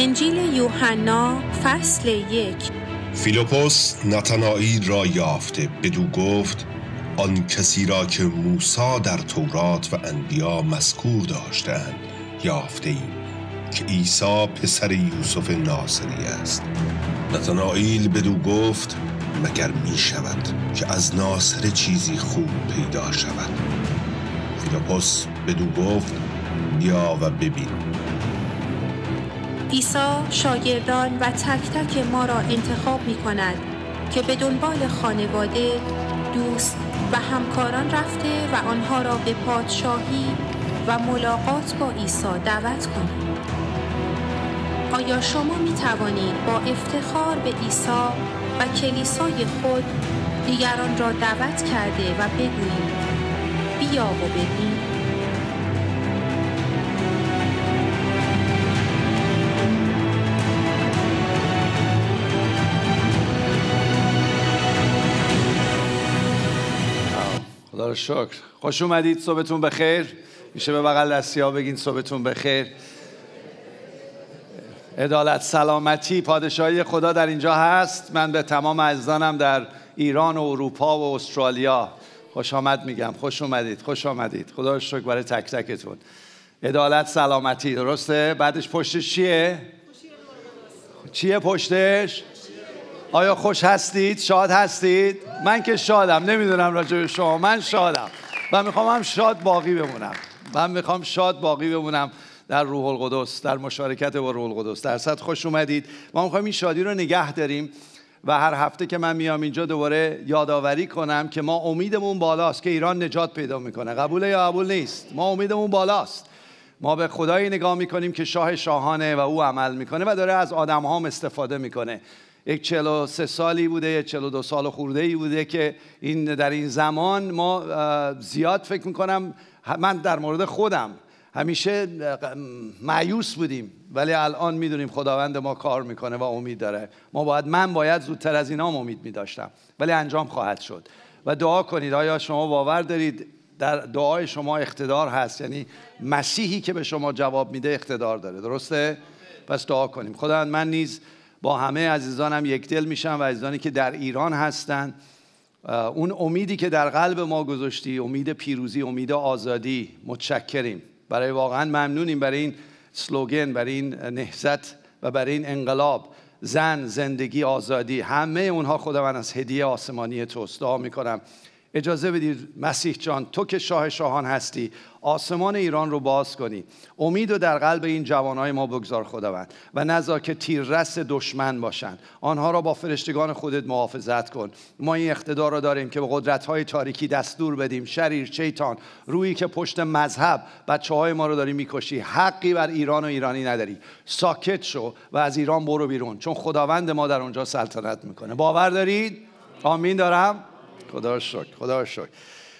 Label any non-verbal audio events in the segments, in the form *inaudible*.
انجیل یوحنا فصل یک. فیلیپس نتنائیل را یافته. بدو گفت آن کسی را که موسی در تورات و انبیا مذکور داشتند یافته ایم که عیسی پسر یوسف ناصری است. نتنائیل بدو گفت مگر می شود که از ناصره چیزی خوب پیدا شود؟ فیلیپس بدو گفت بیا و ببین. عیسی شاگردان و تک تک ما را انتخاب می کند که به دنبال خانواده، دوست و همکاران رفته و آنها را به پادشاهی و ملاقات با عیسی دعوت کنیم. آیا شما می توانید با افتخار به عیسی و کلیسای خود دیگران را دعوت کرده و بگویید بیا و ببین شکر. خوش اومدید صبحتون بخیر. میشه به بغل دستی ها بگین صبحتون بخیر. عدالت سلامتی پادشاهی خدا در اینجا هست. من به تمام عزیزانم در ایران و اروپا و استرالیا خوش آمد میگم. خوش اومدید خوش آمدید. خدا رو شکر برای تک تکتون. عدالت سلامتی درسته؟ بعدش پشتش چیه؟ چیه پشتش؟ آیا خوش هستید؟ شاد هستید؟ من که شادم نمی‌دونم راجع به شما. من شادم. و می‌خوام هم شاد باقی بمونم. من می‌خوام شاد باقی بمونم در روح القدس در مشارکت با روح القدس. در صد خوش اومدید. ما می‌خوایم این شادی رو نگه داریم. و هر هفته که من میام اینجا دوباره یادآوری کنم که ما امیدمون بالاست که ایران نجات پیدا می‌کنه. قبول یا قبول نیست؟ ما امیدمون بالاست. ما به خدایی نگاه می‌کنیم که شاه شاهانه و او عمل می‌کنه و داره از آدم هم استفاده می‌کنه. یک چلو سه سالی بوده یک چلو دو سال خورده ای بوده که این در این زمان ما زیاد فکر می‌کنم من در مورد خودم همیشه معیوس بودیم ولی الان می‌دونیم خداوند ما کار می‌کنه و امید داره. ما باید من باید زودتر از اینا امید میداشتم ولی انجام خواهد شد. و دعا کنید آیا شما باور دارید در دعای شما اقتدار هست؟ یعنی مسیحی که به شما جواب میده اقتدار داره درسته؟ پس دعا کنیم. خدا من نیز با همه عزیزانم یک دل میشم و عزیزانی که در ایران هستند اون امیدی که در قلب ما گذاشتی امید پیروزی امید آزادی متشکریم. برای واقعا ممنونیم برای این سلوگن برای این نهزت و برای این انقلاب. زن زندگی آزادی همه اونها خداوند از هدیه آسمانی توست. دعا می‌کنم اجازه بدید مسیح جان تو که شاه شاهان هستی آسمان ایران رو باز کنی. امید و در قلب این جوانهای ما بگذار خداوند و نزا که تیررس دشمن باشند آنها را با فرشتگان خودت محافظت کن. ما این اقتدار را داریم که به قدرت های تاریکی دستور بدیم. شریر شیطان روی که پشت مذهب بچه های ما رو داری می‌کشی. حقی بر ایران و ایرانی نداری. ساکت شو و از ایران برو بیرون چون خداوند ما در اونجا سلطنت می‌کنه. باور دارید؟ آمین دارم؟ خدا شکر خدا شکر.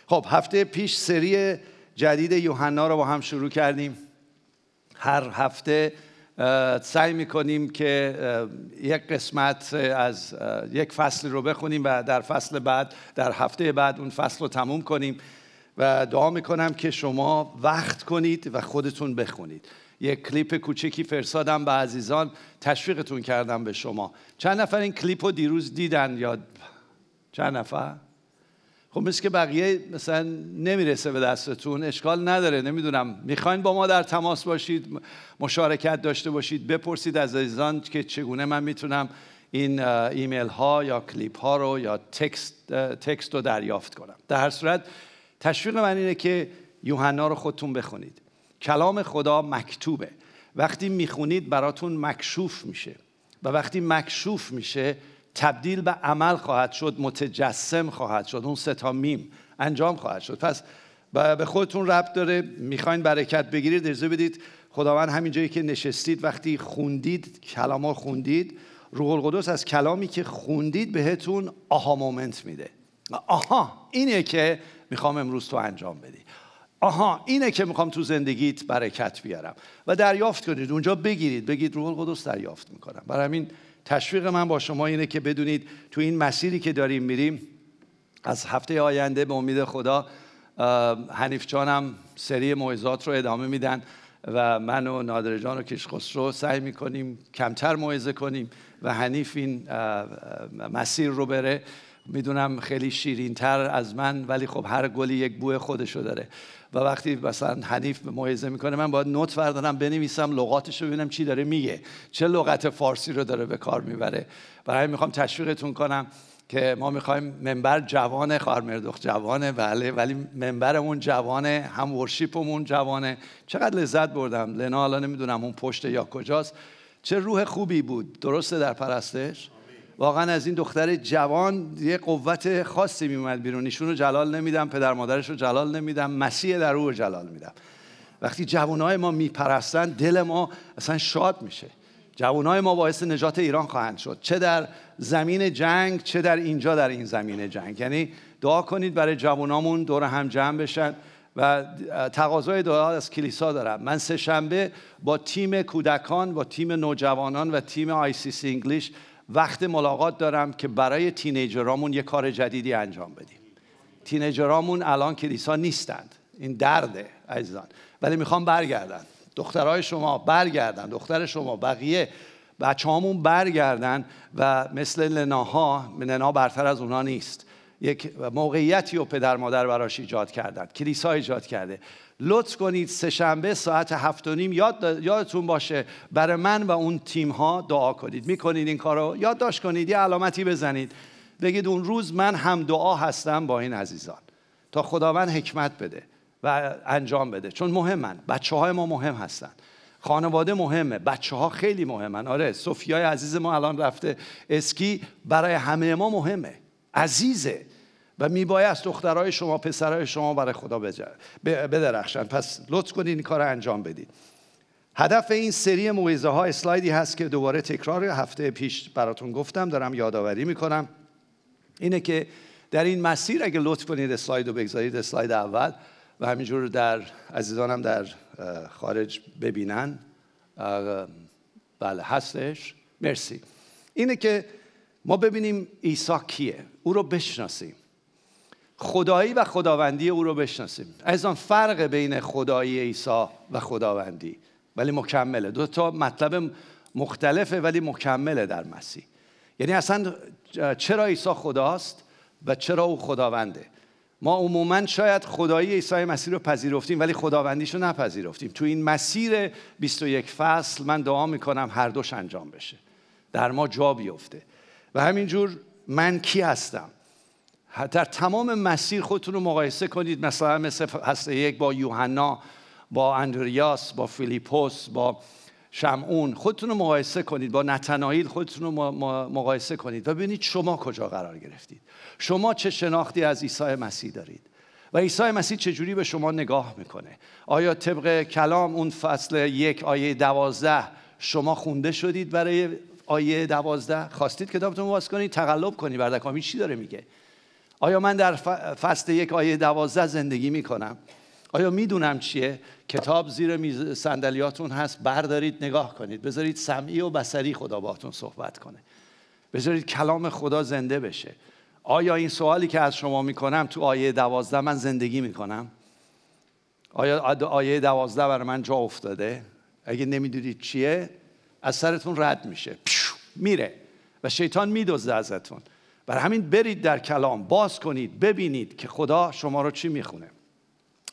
خب هفته پیش سری جدید یوحنا رو با هم شروع کردیم. هر هفته سعی می‌کنیم که یک قسمت از یک فصل رو بخونیم و در فصل بعد در هفته بعد اون فصل رو تموم کنیم و دعا می‌کنم که شما وقت کنید و خودتون بخونید. یک کلیپ کوچکی فرستادم به عزیزان تشویقتون کردم به شما. چند نفر این کلیپ رو دیروز دیدن؟ یا چند نفر؟ خب مثل که بقیه مثلا نمی‌رسه به دستتون اشکال نداره نمی‌دونم. می‌خواین با ما در تماس باشید مشارکت داشته باشید بپرسید از عزیزان که چگونه من می‌تونم این ایمیل ها یا کلیپ ها رو یا تکست, تکست رو دریافت کنم. در هر صورت تشویق من اینه که یوحنا رو خودتون بخونید. کلام خدا مکتوبه. وقتی می‌خونید براتون مکشوف میشه. و وقتی مکشوف میشه تبدیل به عمل خواهد شد متجسم خواهد شد اون ستا میم انجام خواهد شد. پس به خودتون ربط داره می‌خواین برکت بگیرید اجازه بدید خداوند همین جایی که نشستید وقتی خوندید کلام خوندید روح القدس از کلامی که خوندید بهتون آها مومنت میده. آها اینه که می‌خوام امروز تو انجام بدی. آها اینه که می‌خوام تو زندگیت برکت بیارم. و دریافت کنید اونجا بگیرید بگید روح القدس دریافت می‌کنم. برای همین تشویق من با شما اینه که بدونید تو این مسیری که داریم میریم از هفته آینده به امید خدا حنیف جانم سری موعظات رو ادامه میدن و من و نادر جان و کشخسرو سعی می‌کنیم کمتر موعظه کنیم و حنیف این مسیر رو بره. می‌دونم خیلی شیرین تر از من ولی خب هر گلی یک بوی خودشو داره. و وقتی مثلا حنیف موعظه می‌کنه من باید نوت بردارم بنویسم لغاتش رو ببینم چی داره میگه. چه لغت فارسی رو داره به کار می‌بره. برای می‌خوام تشویقتون کنم که ما می‌خوایم منبر جوانه خارمردخ جوانه بله ولی منبرمون جوانه هم ورشیپمون جوانه. چقدر لذت بردم. لنا حالا نمی‌دونم اون پشت یا کجاست. چه روح خوبی بود. درسته در پرستش؟ واقعا از این دختر جوان یه قوت خاصی میومد بیرون. ایشون رو جلال نمیدم پدر مادرش رو جلال نمیدم مسیح در رو جلال میدم. وقتی جوانای ما میپرستن دل ما اصلا شاد میشه. جوانای ما باعث نجات ایران خواهند شد. چه در زمین جنگ چه در اینجا در این زمین جنگ. یعنی دعا کنید برای جوانامون دور هم جمع بشن. و تقاضای دعا از کلیسا دارم. من سه شنبه با تیم کودکان با تیم نوجوانان و تیم آی سی سی انگلیش وقت ملاقات دارم که برای تینیجرامون یه کار جدیدی انجام بدیم. تینیجرامون الان کلیسا نیستند. این درده عزیزان. ولی می‌خوام برگردن دخترای شما برگردن دختر شما بقیه. بچه هامون برگردن و مثل لناها لنا برتر از اونا نیست. یک موقعیتی رو پدر مادر براش ایجاد کردن. کلیسا ایجاد کرده. لطف کنید سهشنبه ساعت هفت و نیم یاد یادتون باشه برای من و اون تیم ها دعا کنید. می‌کنید این کارو؟ یادداشت کنید یه علامتی بزنید. بگید اون روز من هم دعا هستم با این عزیزان. تا خداوند حکمت بده و انجام بده. چون مهمن بچه های ما مهم هستن. خانواده مهمه. بچه ها خیلی مهمن. آره صوفیای عزیز ما الان رفته اسکی. برای همه ما مهمه. عزیزه. و میباید دخترای شما پسرای شما برای خدا بدرخشن پس لطف کنید این کار انجام بدید. هدف این سری موعظه ها اسلایدی هست که دوباره تکرار هفته پیش براتون گفتم. دارم یادآوری می‌کنم. اینه که در این مسیر اگه لطف کنید اسلاید رو بگذارید اسلاید اول و همینجور در عزیزانم در خارج ببینن. بله هستش. مرسی. اینه که ما ببینیم عیسی کیه. او رو بشناسیم. خدایی و خداوندی او رو بشناسیم. از آن فرق بین خدایی عیسی و خداوندی. ولی مکمله. دو تا مطلب مختلفه ولی مکمله در مسیح. یعنی اصلا چرا عیسی خداست و چرا او خداونده؟ ما عموما شاید خدایی عیسی مسیح رو پذیرفتیم ولی خداوندیش رو نپذیرفتیم. تو این مسیر 21 فصل من دعا می‌کنم هر دوش انجام بشه. در ما جا بیفته. و همینجور من کی هستم؟ در تمام مسیر خودتون رو مقایسه کنید. مثلا مثل فصل یک با یوحنا با اندریاس با فیلیپوس با شمعون. خودتون رو مقایسه کنید. با نتنایل خودتون رو مقایسه کنید. و ببینید شما کجا قرار گرفتید. شما چه شناختی از عیسی مسیح دارید؟ و عیسی مسیح چجوری به شما نگاه می‌کنه؟ آیا طبق کلام اون فصل یک آیه دوازده شما خونده شدید برای آیه دوازده؟ خواستید کتابتون باز کنید؟ تقلب کنید بردکامی چی داره میگه؟ آیا من در فصل یک آیه دوازده زندگی می‌کنم؟ آیا می‌دونم چیه؟ کتاب زیر صندلیاتون هست بردارید نگاه کنید. بذارید سمعی و بسری خدا باهاتون صحبت کنه. بذارید کلام خدا زنده بشه. آیا این سوالی که از شما می‌کنم تو آیه دوازده من زندگی می‌کنم؟ آیا آیه دوازده برای من جا افتاده؟ اگه نمی‌دونید چیه از سرتون رد میشه. میره و شیطان میدزده ازتون. برای همین برید در کلام باز کنید ببینید که خدا شما رو چی می‌خونه.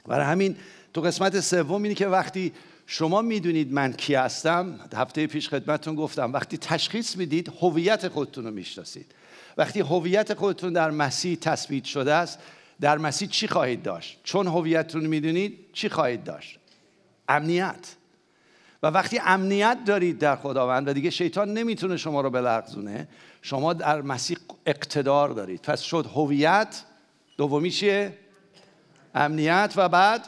برای همین تو قسمت سوم اینه که وقتی شما می‌دونید من کی هستم هفته پیش خدمتتون گفتم وقتی تشخیص می‌دید هویت خودتون رو می‌شناسید. وقتی هویت خودتون در مسیح تثبیت شده است در مسیح چی خواهید داشت؟ چون هویتتون می‌دونید چی خواهید داشت؟ امنیت. و وقتی امنیت دارید در خداوند و دیگه شیطان نمی‌تونه شما رو بلغزونه شما در مسیح اقتدار دارید. پس شد هویت دومی چیه؟ امنیت و بعد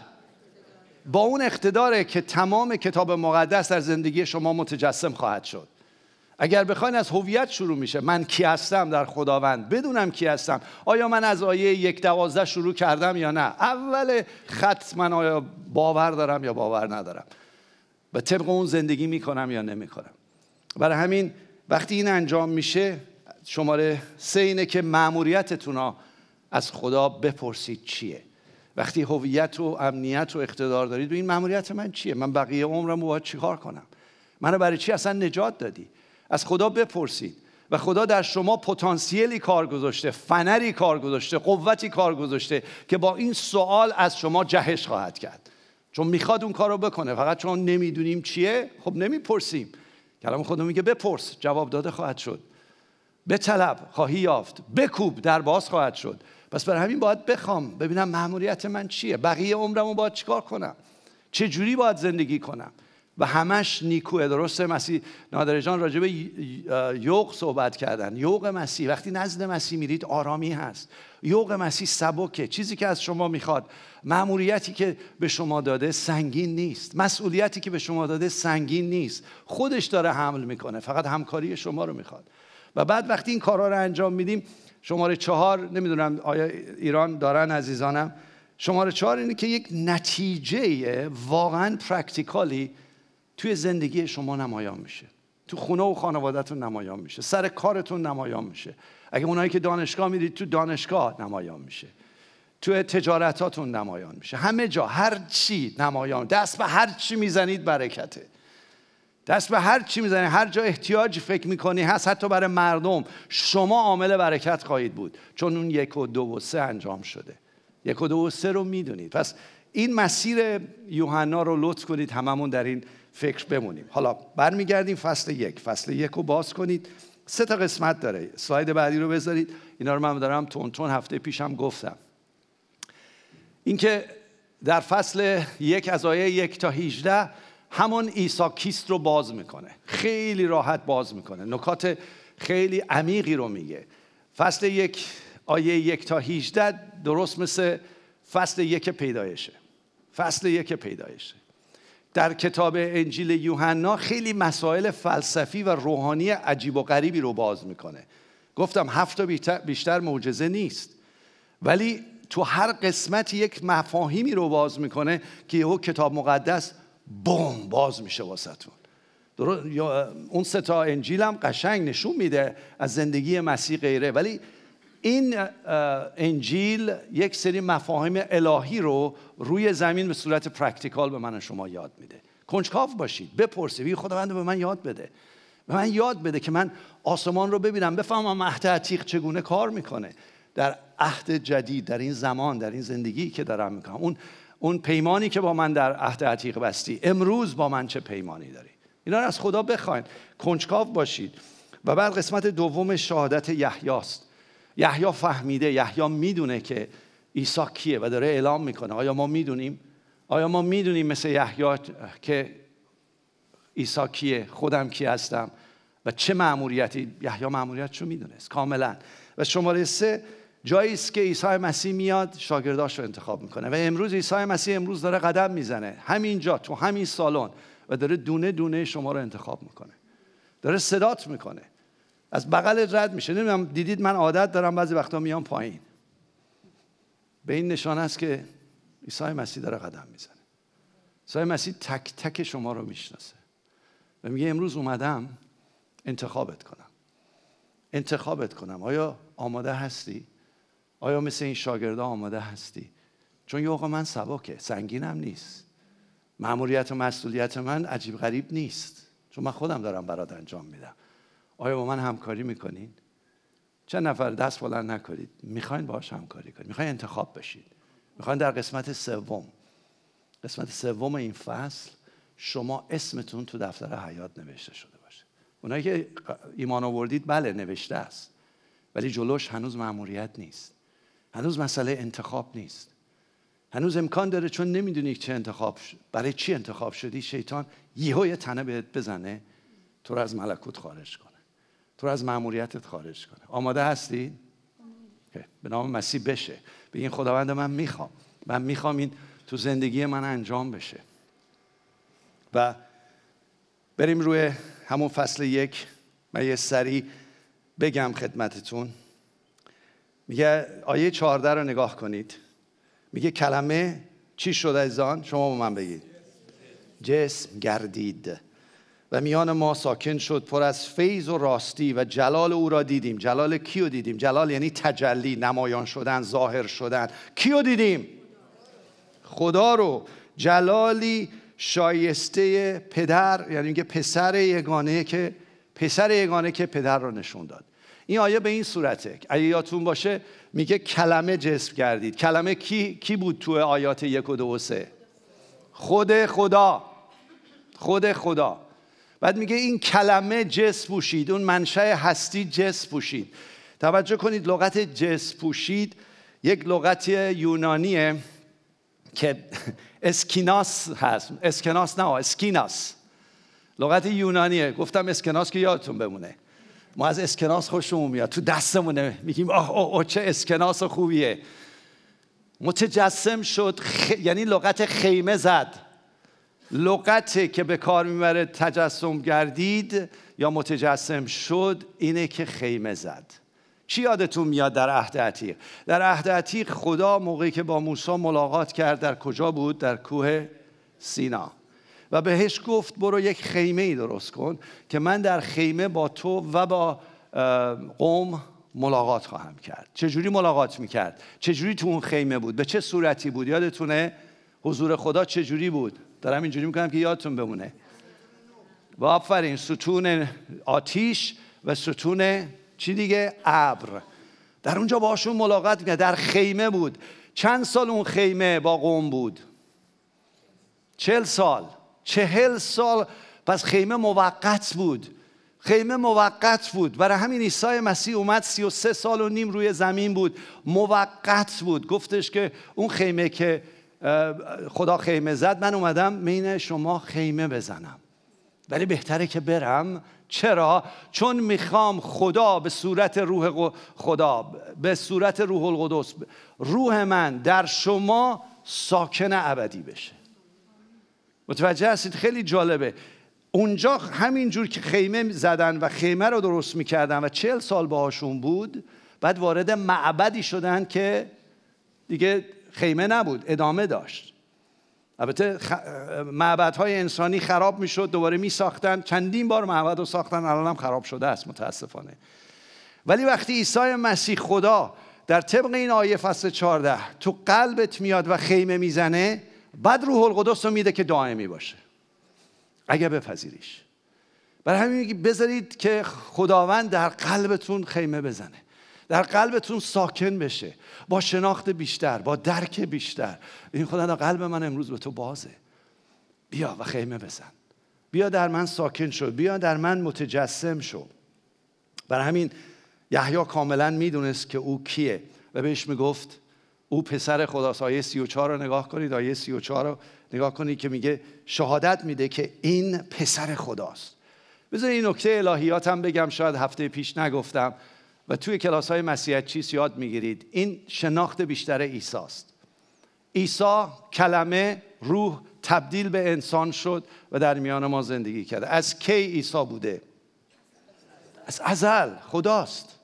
با اون اقتداره که تمام کتاب مقدس در زندگی شما متجسم خواهد شد. اگر بخواین از هویت شروع میشه من کی هستم در خداوند؟ بدونم کی هستم. آیا من از آیه یک دوازده شروع کردم یا نه؟ اول خط من آیا باور دارم یا باور ندارم؟ و طبق اون زندگی می‌کنم یا نمی‌کنم؟ برای همین وقتی این انجام میشه شماره سه اینه که معموریتتون از خدا بپرسید چیه. وقتی هویت و امنیت و اقتدار دارید این مأموریت من چیه؟ من بقیه عمرم باید چیکار کنم؟ منو برای چی اصلا نجات دادی؟ از خدا بپرسید. و خدا در شما پتانسیلی کار گذاشته فنری کار گذاشته قوتی کار گذاشته که با این سوال از شما جهش خواهد کرد. چون می‌خواد اون کار رو بکنه فقط چون نمی‌دونیم چیه خب نمی‌پرسیم. کلام خدا میگه بپرس جواب داده خواهد شد. به طلب خواهی یافت بکوب در باز خواهد شد. پس برای همین باید بخوام ببینم مأموریت من چیه؟ بقیه عمرمو باید چیکار کنم؟ چه جوری باید زندگی کنم؟ و همش نیکوه درسته مسیح نادر جان راجع به یوق صحبت کردن. یوق مسیح. وقتی نزد مسیح میرید آرامی هست. یوق مسیح سبکه. چیزی که از شما می‌خواد. مأموریتی که به شما داده سنگین نیست. مسئولیتی که به شما داده سنگین نیست. خودش داره حمل می‌کنه. فقط همکاری شما رو می‌خواد. و بعد وقتی این کارها رو انجام میدیم شماره چهار نمی‌دونم آیا ایران دارن عزیزانم؟ شماره چهار اینه که یک نتیجه واقعا پرکتیکالی توی زندگی شما نمایان میشه. تو خونه و خانوادهتون نمایان میشه. سر کارتون نمایان میشه. اگه اونایی که دانشگاه میرید تو دانشگاه نمایان میشه. تو تجارتاتون نمایان میشه. همه جا هر چی نمایان. دست به هر چی می‌زنید برکته. دست به هر چی می‌زنید. هر جا احتیاج فکر می‌کنی هست حتی برای مردم شما عامل برکت خواهید بود. چون اون یک و دو و سه انجام شده. یک و دو و سه رو می‌دونید. پس این مسیر یوحنا رو لطف کنید. هممون در این فکر بمونیم. حالا برمیگردیم فصل یک. فصل یک رو باز کنید. سه تا قسمت داره. سلاید بعدی رو بذارید. اینا رو من دارم تون تون هفته پیشم گفتم. اینکه در فصل یک از آیه یک تا 18 همون عیسی کیست رو باز می‌کنه. خیلی راحت باز می‌کنه. نکات خیلی عمیقی رو میگه. فصل یک آیه یک تا 18 درست مثل فصل یک پیدایشه. فصل یک پیدایشه. در کتاب انجیل یوحنا خیلی مسائل فلسفی و روحانی عجیب و غریبی رو باز می‌کنه. گفتم هفت بیشتر معجزه نیست. ولی تو هر قسمت یک مفاهیمی رو باز می‌کنه که یهو کتاب مقدس بوم باز میشه واسهتون. اون سه تا انجیل هم قشنگ نشون میده از زندگی مسیح غیره. ولی این انجیل یک سری مفاهیم الهی رو روی زمین به صورت practical به من و شما یاد میده. کنجکاو باشید بپرسید. خداوند به من یاد بده. به من یاد بده که من آسمان رو ببینم بفهمم عهد عتیق چگونه کار می‌کنه. در عهد جدید در این زمان در این زندگی که دارم می‌کنم. اون اون پیمانی که با من در عهد عتیق بستی امروز با من چه پیمانی داری؟ اینا رو از خدا بخواین. کنجکاو باشید. و بعد قسمت دوم شهادت یحیاست. یحیی فهمیده یحیی می‌دونه که عیسی کیه و داره اعلام می‌کنه. آیا ما می‌دونیم؟ آیا ما می‌دونیم مثل یحیی که عیسی کیه؟ خودم کی هستم؟ و چه معمولیتی یحیی معمولیتشو می‌دونست کاملا. و شماره سه جایی است که عیسی مسیح میاد شاگرداش رو انتخاب می‌کنه. و امروز عیسی مسیح امروز داره قدم می‌زنه. همینجا تو همین سالن. و داره دونه دونه شما رو انتخاب می‌کنه. داره صدات می‌کنه. از بغل رد میشه. نمی‌دونم دیدید من عادت دارم بعضی وقتا میام پایین. به این نشانه است که عیسی مسیح داره قدم می‌زنه. عیسی مسیح تک تک شما رو می‌شناسه. و میگه امروز اومدم انتخابت کنم. انتخابت کنم. آیا آماده هستی؟ آیا مثل این شاگرده آماده هستی؟ چون یه من سبکه سنگینم نیست. معمولیت و مسئولیت من عجیب غریب نیست. چون من خودم دارم برات انجام میدم. آیا با من همکاری می‌کنین؟ چند نفر دست بلند نکنید. می‌خواین باش همکاری کنید. می‌خواین انتخاب بشید. می‌خواین در قسمت سوم. قسمت سوم این فصل شما اسمتون تو دفتر حیات نوشته شده باشه. اونایی که ایمان آوردید بله نوشته است. ولی جلوش هنوز معموریت نیست. هنوز مسئله انتخاب نیست. هنوز امکان داره چون نمی‌دونی چه انتخاب شد. برای چی انتخاب شدی شیطان یهو یه تنه بهت بزنه تو رو از ملکوت خارج کنه تو رو از معموریتت خارج کنه. آماده هستی؟ به نام مسیح بشه. به این خداوند من می‌خوام. من می‌خوام این تو زندگی من انجام بشه. و بریم روی همون فصل یک. من یه سری بگم خدمتتون. میگه آیه 14 رو نگاه کنید. میگه کلمه چی شد از آن شما با من بگید. جسم گردید. و میان ما ساکن شد پر از فیض و راستی و جلال او را دیدیم. جلال کیو دیدیم؟ جلال یعنی تجلی نمایان شدن ظاهر شدن. کیو دیدیم؟ خدا رو. جلالی شایسته پدر یعنی میگه پسر یگانه که پسر یگانه که پدر رو نشون داد. این آیه به این صورته. اگه یادتون باشه میگه کلمه جسم کردید. کلمه کی, کی بود تو آیات یک و دو و سه؟ خود خدا. خود خدا. بعد میگه این کلمه جس پوشید اون منشأ هستی جس پوشید. توجه کنید لغت جس پوشید یک لغت یونانیه که *laughs* اسکیناس هست. اسکناس نه اسکیناس. لغت یونانیه. گفتم اسکناس که یادتون بمونه. ما از اسکناس خوشمون میاد. تو دستمونه میگیم آه آه, چه اسکناس خوبیه. متجسم شد یعنی لغت خیمه زد. لغتی که به کار می‌بره تجسم گردید یا متجسم شد اینه که خیمه زد. چی یادتون میاد در عهد عتیق؟ در عهد عتیق خدا موقعی که با موسی ملاقات کرد در کجا بود؟ در کوه سینا. و بهش گفت برو یک خیمه ای درست کن که من در خیمه با تو و با قوم ملاقات خواهم کرد. چجوری ملاقات می‌کرد؟ چجوری تو اون خیمه بود؟ به چه صورتی بود؟ یادتونه؟ حضور خدا چجوری بود؟ دارم اینجوری می‌کنم که یادتون بمونه. و آفرین ستون آتیش و ستون چی دیگه؟ ابر. در اونجا باشون ملاقات می‌کرد در خیمه بود. چند سال اون خیمه با قوم بود؟ چل سال. چهل سال. پس خیمه موقت بود. خیمه موقت بود. برای همین عیسی مسیح اومد. سی و سه سال و نیم روی زمین بود. موقت بود. گفتش که اون خیمه که خدا خیمه زد. من اومدم بین شما خیمه بزنم. ولی بهتره که برم. چرا؟ چون می‌خوام خدا به صورت روح خدا به صورت روح القدس روح من در شما ساکن ابدی بشه. متوجه هستید؟ خیلی جالبه. اونجا همینجور که خیمه زدن و خیمه رو درست می‌کردن و چل سال باهاشون بود بعد وارد معبدی شدن که دیگه خیمه نبود ادامه داشت. البته خ... معبدهای انسانی خراب می‌شد دوباره می ساختن چندین بار معبد رو ساختن الان هم خراب شده است متاسفانه. ولی وقتی عیسی مسیح خدا در طبق این آیه فصل 14 تو قلبت میاد و خیمه می‌زنه بعد روح القدس رو میده که دائمی باشه. اگه بپذیریش. برای همین میگی بذارید که خداوند در قلبتون خیمه بزنه. در قلبتون ساکن بشه با شناخت بیشتر با درک بیشتر. این خدا در قلب من امروز به تو بازه. بیا و خیمه بزن. بیا در من ساکن شد بیا در من متجسم شو. برای همین یحیی کاملا می‌دونست که او کیه و بهش می‌گفت او پسر خداست. آیه 34 رو نگاه کنید. آیه 34 رو نگاه کنید که میگه شهادت میده که این پسر خداست. بذار این نکته الهیات هم بگم. شاید هفته پیش نگفتم. و توی کلاس های مسیحیت چیز یاد می‌گیرید. این شناخت بیشتر عیسی است. عیسی کلمه روح تبدیل به انسان شد و در میان ما زندگی کرده از کی عیسی بوده؟ از ازل خداست.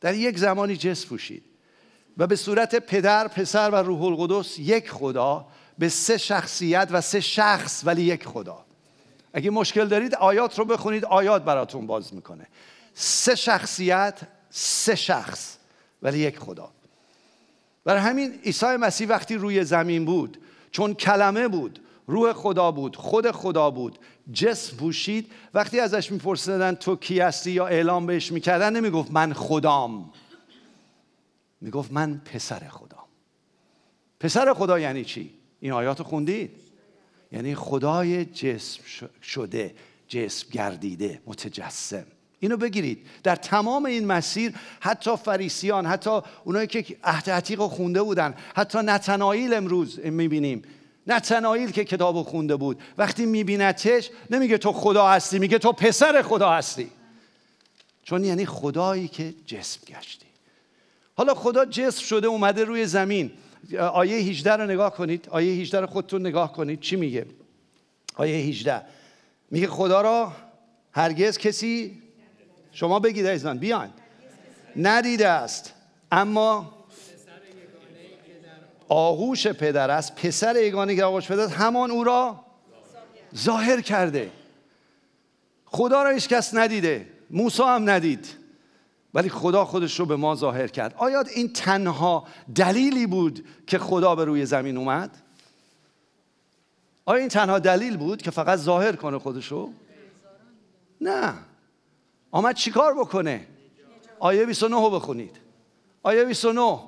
در یک زمانی جس پوشید و به صورت پدر پسر و روح القدس یک خدا به سه شخصیت و سه شخص ولی یک خدا. اگه مشکل دارید آیات رو بخونید آیات براتون باز می‌کنه. سه شخصیت سه شخص ولی یک خدا. برای همین عیسی مسیح وقتی روی زمین بود چون کلمه بود روح خدا بود خود خدا بود جسم پوشید وقتی ازش میپرسیدن تو کی هستی یا اعلام بهش می‌کردن نمی‌گفت من خدام. می‌گفت من پسر خدا. پسر خدا یعنی چی؟ این آیات خوندید؟ یعنی خدای جسم شده جسم گردیده متجسم. اینو بگیرید. در تمام این مسیر حتی فریسیان حتی اونایی که عهد عتیق خونده بودن حتی نتنایل امروز می‌بینیم. نتنایل که کتاب خونده بود. وقتی میبینتش نمیگه تو خدا هستی میگه تو پسر خدا هستی. چون یعنی خدایی که جسم گشتی. حالا خدا جسم شده اومده روی زمین. آیه 18 رو نگاه کنید. آیه 18 رو خودتون نگاه کنید. چی میگه؟ آیه 18 میگه خدا را هرگز کسی شما بگید ایزان بیان ندیده است. اما آغوش پدر است پسر یگانه که آغوش پدر است همان او را ظاهر کرده. خدا را هیچ کس ندیده موسی هم ندید ولی خدا خودش رو به ما ظاهر کرد. آیا این تنها دلیلی بود که خدا به روی زمین اومد؟ آیا این تنها دلیل بود که فقط ظاهر کنه خودشو؟ نه. آمد چیکار بکنه؟ آیه 29 رو بخونید. آیه 29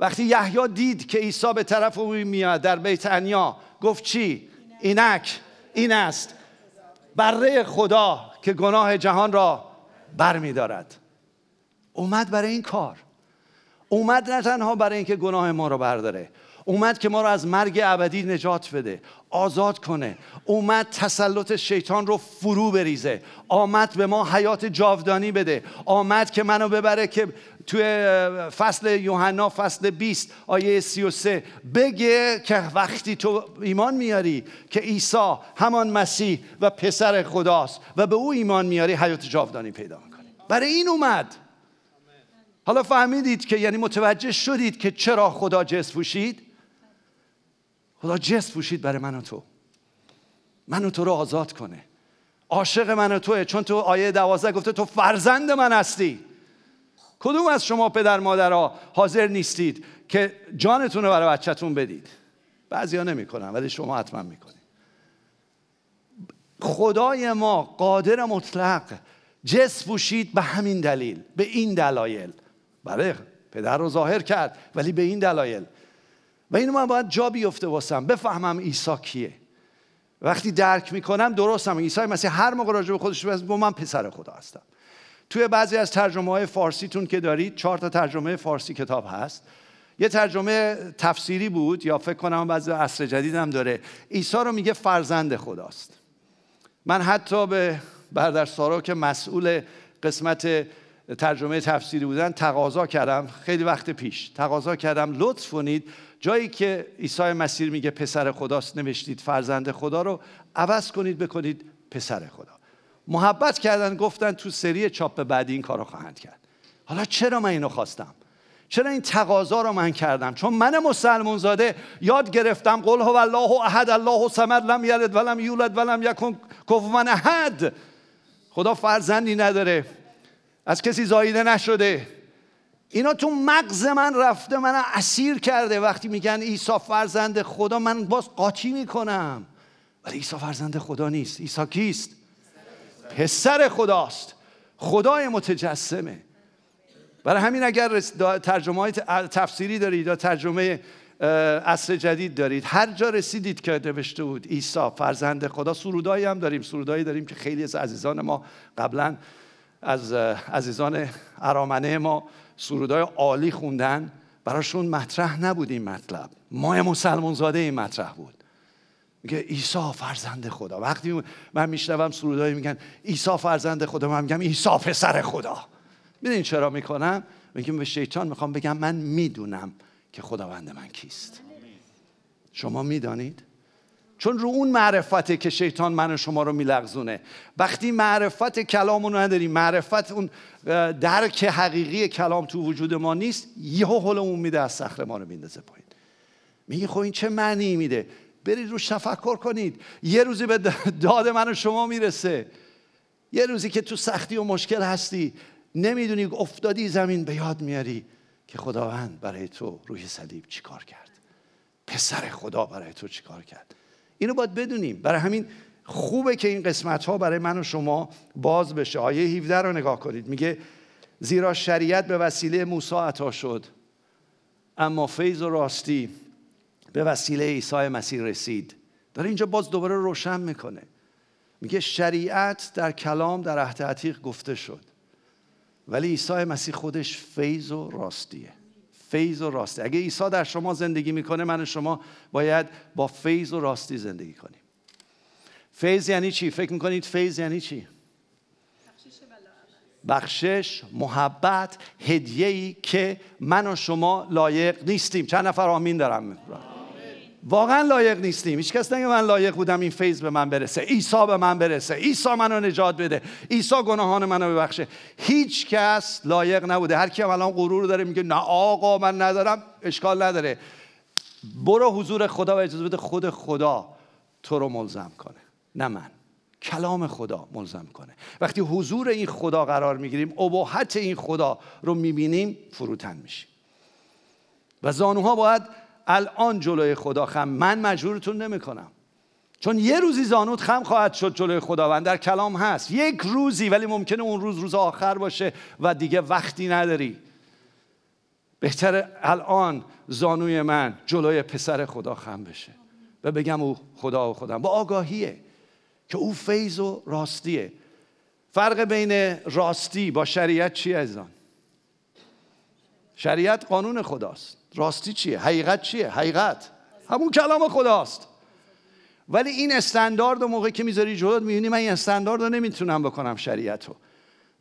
وقتی یحیی دید که عیسی به طرف او میاد در بیت انیا گفت چی؟ اینک این است. بره خدا که گناه جهان را بر می دارد اومد برای این کار. اومد نه تنها برای اینکه گناه ما رو برداره اومد که ما رو از مرگ ابدی نجات بده آزاد کنه. اومد تسلط شیطان رو فرو بریزه. آمد به ما حیات جاودانی بده. آمد که منو ببره که توی فصل یوحنا فصل 20 آیه 33 بگه که وقتی تو ایمان میاری که عیسی همان مسیح و پسر خداست و به او ایمان میاری حیات جاودانی پیدا می‌کنی. برای این اومد. حالا فهمیدید که یعنی متوجه شدید که چرا خدا جس پوشید؟ خدا جس پوشید برای من و تو. من و تو رو آزاد کنه. عاشق من و توه چون تو آیه دوازده گفته تو فرزند من هستی. کدوم از شما پدر مادرها حاضر نیستید که جانتون رو برای بچهتون بدید؟ بعضی ها نمی کنن ولی شما حتما می‌کنید. خدای ما قادر مطلق. جس پوشید به همین دلیل به این دلایل. بله پدر رو ظاهر کرد ولی به این دلایل. و اینو من باید جا بیفته واسم بفهمم عیسی کیه. وقتی درک می‌کنم درستم. عیسی مسیح هر موقع راجع به خودش با من پسر خدا هستم. توی بعضی از ترجمه های فارسیتون که دارید چهار تا ترجمه فارسی کتاب هست. یه ترجمه تفسیری بود یا فکر کنم بعضی عصر جدید هم داره. عیسی رو میگه فرزند خداست. من حتی به برادر سارا که مسئول قسمت ترجمه تفسیری بودن تقاضا کردم. خیلی وقت پیش تقاضا کردم. لطف کنید جایی که عیسی مسیر میگه پسر خداست نوشتید فرزند خدا رو عوض کنید بکنید پسر خدا. محبت کردن گفتن تو سری چاپ بعدی این کارو خواهند کرد. حالا چرا من اینو خواستم؟ چرا این تقاضا رو من کردم؟ چون من مسلمون زاده یاد گرفتم قل هو الله احد الله صمد لم یلد ولم یولد ولم یکن کفوا احد. خدا فرزندی نداره. از کسی زاییده نشده. اینا تو مغز من رفته من اسیر کرده. وقتی میگن عیسی فرزند خدا من باز قاطی می‌کنم. ولی عیسی فرزند خدا نیست. عیسی کیست؟ پسر خداست. خدای متجسمه. برای همین اگر ترجمه های تفسیری دارید یا ترجمه عصر جدید دارید هر جا رسیدید که نوشته بود عیسی فرزند خدا سرودایی هم داریم. سرودایی داریم که خیلی از عزیزان ما قبلا از عزیزان ارامنه ما سرودای عالی خوندن براشون مطرح نبود این مطلب. ما مسلمان زاده این مطرح بود. میگه عیسی فرزند خدا. وقتی من میشنوم سرودایی میگن عیسی فرزند خدا من میگم عیسی پسر خدا. می‌دونین چرا می‌کنم؟ میگم به شیطان می‌خوام بگم من می‌دونم که خداوند من کیست. شما می‌دانید؟ چون رو اون معرفته که شیطان من و شما رو میلغزونه. وقتی معرفت کلامون رو نداریم معرفت اون درک حقیقی کلام تو وجود ما نیست یهو حلمون میده از صخره ما رو میندازه پایین. میگه خب این چه معنی میده؟ برید روش تفکر کنید. یه روزی به داد من و شما می‌رسه. یه روزی که تو سختی و مشکل هستی نمی‌دونی افتادی زمین به یاد میاری که خداوند برای تو روی صلیب چیکار کرد. پسر خدا برای تو چیکار کرد. اینو باید بدونیم. برای همین خوبه که این قسمت ها برای من و شما باز بشه. آیه 17 رو نگاه کنید. میگه زیرا شریعت به وسیله موسی عطا شد اما فیض و راستی به وسیله عیسی مسیح رسید. داره اینجا باز دوباره روشن می‌کنه. میگه شریعت در کلام در عهد عتیق گفته شد ولی عیسی مسیح خودش فیض و راستیه. فیض و راستی. اگه عیسی در شما زندگی می‌کنه من و شما باید با فیض و راستی زندگی کنیم. فیض یعنی چی؟ فکر می‌کنید فیض یعنی چی؟ بخشش محبت هدیه‌ای که من و شما لایق نیستیم. چند نفر آمین دارم؟ واقعا لایق نیستیم. هیچ کس نگه من لایق بودم این فیض به من برسه عیسی به من برسه عیسی منو نجات بده عیسی گناهان منو ببخشه. هیچ کس لایق نبوده. هر کی الان غرور داره میگه نه آقا من ندارم اشکال نداره. برو حضور خدا و اجازه بده خود خدا تو رو ملزم کنه. نه من. کلام خدا ملزم کنه. وقتی حضور این خدا قرار می‌گیریم اباحت این خدا رو می‌بینیم فروتن میشیم. و زانوها باید الان جلوی خدا خم. من مجبورتون نمی‌کنم. چون یه روزی زانوت خم خواهد شد جلوی خداوند. در کلام هست. یک روزی ولی ممکنه اون روز روز آخر باشه و دیگه وقتی نداری. بهتر الان زانوی من جلوی پسر خدا خم بشه. و بگم او خدا و خودم با آگاهیه که او فیض و راستیه. فرق بین راستی با شریعت چیه ازان شریعت قانون خداست. راستی چیه؟ حقیقت چیه؟ حقیقت. همون کلام خداست. ولی این استاندارد و موقعی که می‌ذاری جلوت می‌بینی من این استاندارد رو نمی‌تونم بکنم شریعت رو